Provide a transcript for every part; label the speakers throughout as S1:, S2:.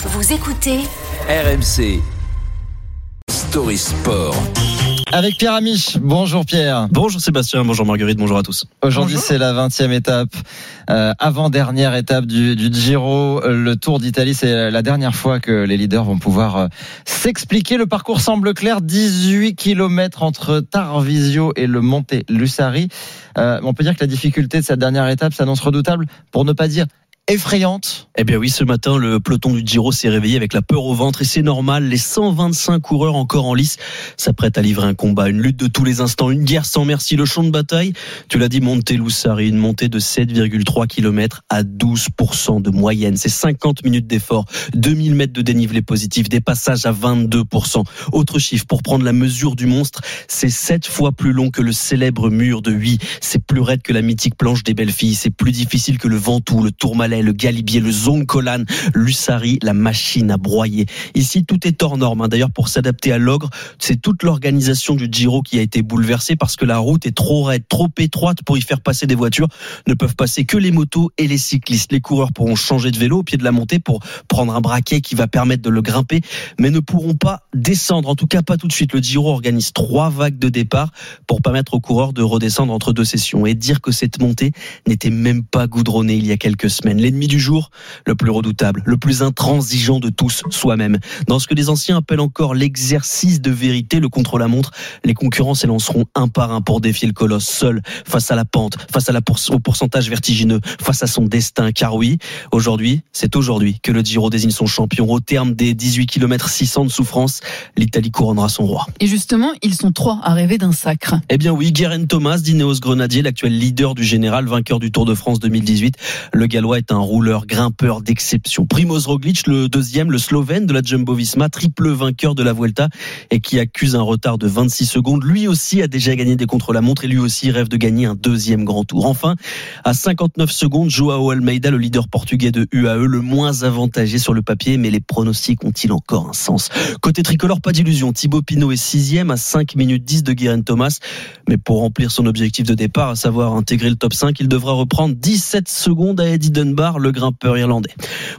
S1: Vous écoutez
S2: RMC Story Sport.
S3: Avec Pierre Amiche. Bonjour Pierre.
S4: Bonjour Sébastien, bonjour Marguerite, bonjour à tous.
S3: Aujourd'hui c'est la 20e étape, euh, avant-dernière étape du, du, Giro. Le Tour d'Italie, c'est la dernière fois que les leaders vont pouvoir euh, s'expliquer. Le parcours semble clair, 18 km entre Tarvisio et le Monte Lussari. Euh, on peut dire que la difficulté de cette dernière étape s'annonce redoutable, pour ne pas dire effrayante.
S4: Eh bien oui, ce matin, le peloton du Giro s'est réveillé avec la peur au ventre et c'est normal. Les 125 coureurs encore en lice s'apprêtent à livrer un combat, une lutte de tous les instants, une guerre sans merci, le champ de bataille. Tu l'as dit, Monte-Lussari, une montée de 7,3 km à 12% de moyenne. C'est 50 minutes d'effort, 2000 mètres de dénivelé positif, des passages à 22%. Autre chiffre, pour prendre la mesure du monstre, c'est 7 fois plus long que le célèbre mur de Huy. C'est plus raide que la mythique planche des belles filles. C'est plus difficile que le Ventoux, le Tourmalet, le Galibier, le Zoncolan, l'Ussari, la machine à broyer. Ici, tout est hors norme. Hein. D'ailleurs, pour s'adapter à l'ogre, c'est toute l'organisation du Giro qui a été bouleversée parce que la route est trop raide, trop étroite pour y faire passer des voitures. Ne peuvent passer que les motos et les cyclistes. Les coureurs pourront changer de vélo au pied de la montée pour prendre un braquet qui va permettre de le grimper, mais ne pourront pas descendre. En tout cas, pas tout de suite. Le Giro organise trois vagues de départ pour permettre aux coureurs de redescendre entre deux sessions et dire que cette montée n'était même pas goudronnée il y a quelques semaines. L'ennemi du jour, le plus redoutable, le plus intransigeant de tous, soi-même. Dans ce que les anciens appellent encore l'exercice de vérité, le contre-la-montre, les concurrents s'élanceront un par un pour défier le colosse seul, face à la pente, face à la au pourcentage vertigineux, face à son destin. Car oui, aujourd'hui, c'est aujourd'hui que le Giro désigne son champion. Au terme des 18 km 600 de souffrance, l'Italie couronnera son roi.
S5: Et justement, ils sont trois à rêver d'un sacre.
S4: Eh bien oui, Guerin Thomas, d'Ineos Grenadier, l'actuel leader du général, vainqueur du Tour de France 2018. Le Gallois est un rouleur, grimpeur d'exception. Primoz Roglic, le deuxième, le Slovène de la Jumbo-Visma, triple vainqueur de la Vuelta et qui accuse un retard de 26 secondes. Lui aussi a déjà gagné des contre-la-montre et lui aussi rêve de gagner un deuxième grand tour. Enfin, à 59 secondes, Joao Almeida, le leader portugais de UAE, le moins avantagé sur le papier, mais les pronostics ont-ils encore un sens? Côté tricolore, pas d'illusion. Thibaut Pinot est sixième à 5 minutes 10 de Guérin Thomas, mais pour remplir son objectif de départ, à savoir intégrer le top 5, il devra reprendre 17 secondes à Eddie Dunbar, le grimpeur irlandais.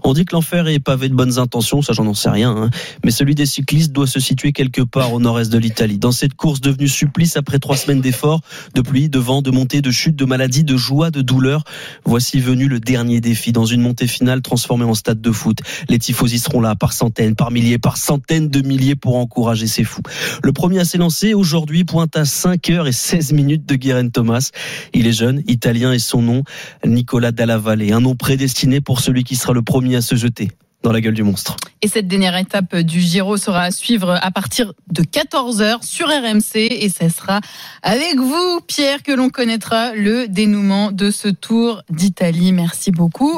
S4: On dit que l'enfer est pavé de bonnes intentions, ça j'en en sais rien, hein. mais celui des cyclistes doit se situer quelque part au nord-est de l'Italie. Dans cette course devenue supplice après trois semaines d'efforts, de pluie, de vent, de montée, de chute, de maladie, de joie, de douleur, voici venu le dernier défi dans une montée finale transformée en stade de foot. Les tifosi seront là par centaines, par milliers, par centaines de milliers pour encourager ces fous. Le premier à s'élancer aujourd'hui pointe à 5 heures et 16 minutes de Guérin Thomas. Il est jeune, italien et son nom, Nicolas Dalla Valle, un nom prédestiné pour celui qui sera le premier à se jeter dans la gueule du monstre.
S5: Et cette dernière étape du Giro sera à suivre à partir de 14h sur RMC et ce sera avec vous, Pierre, que l'on connaîtra le dénouement de ce Tour d'Italie. Merci beaucoup.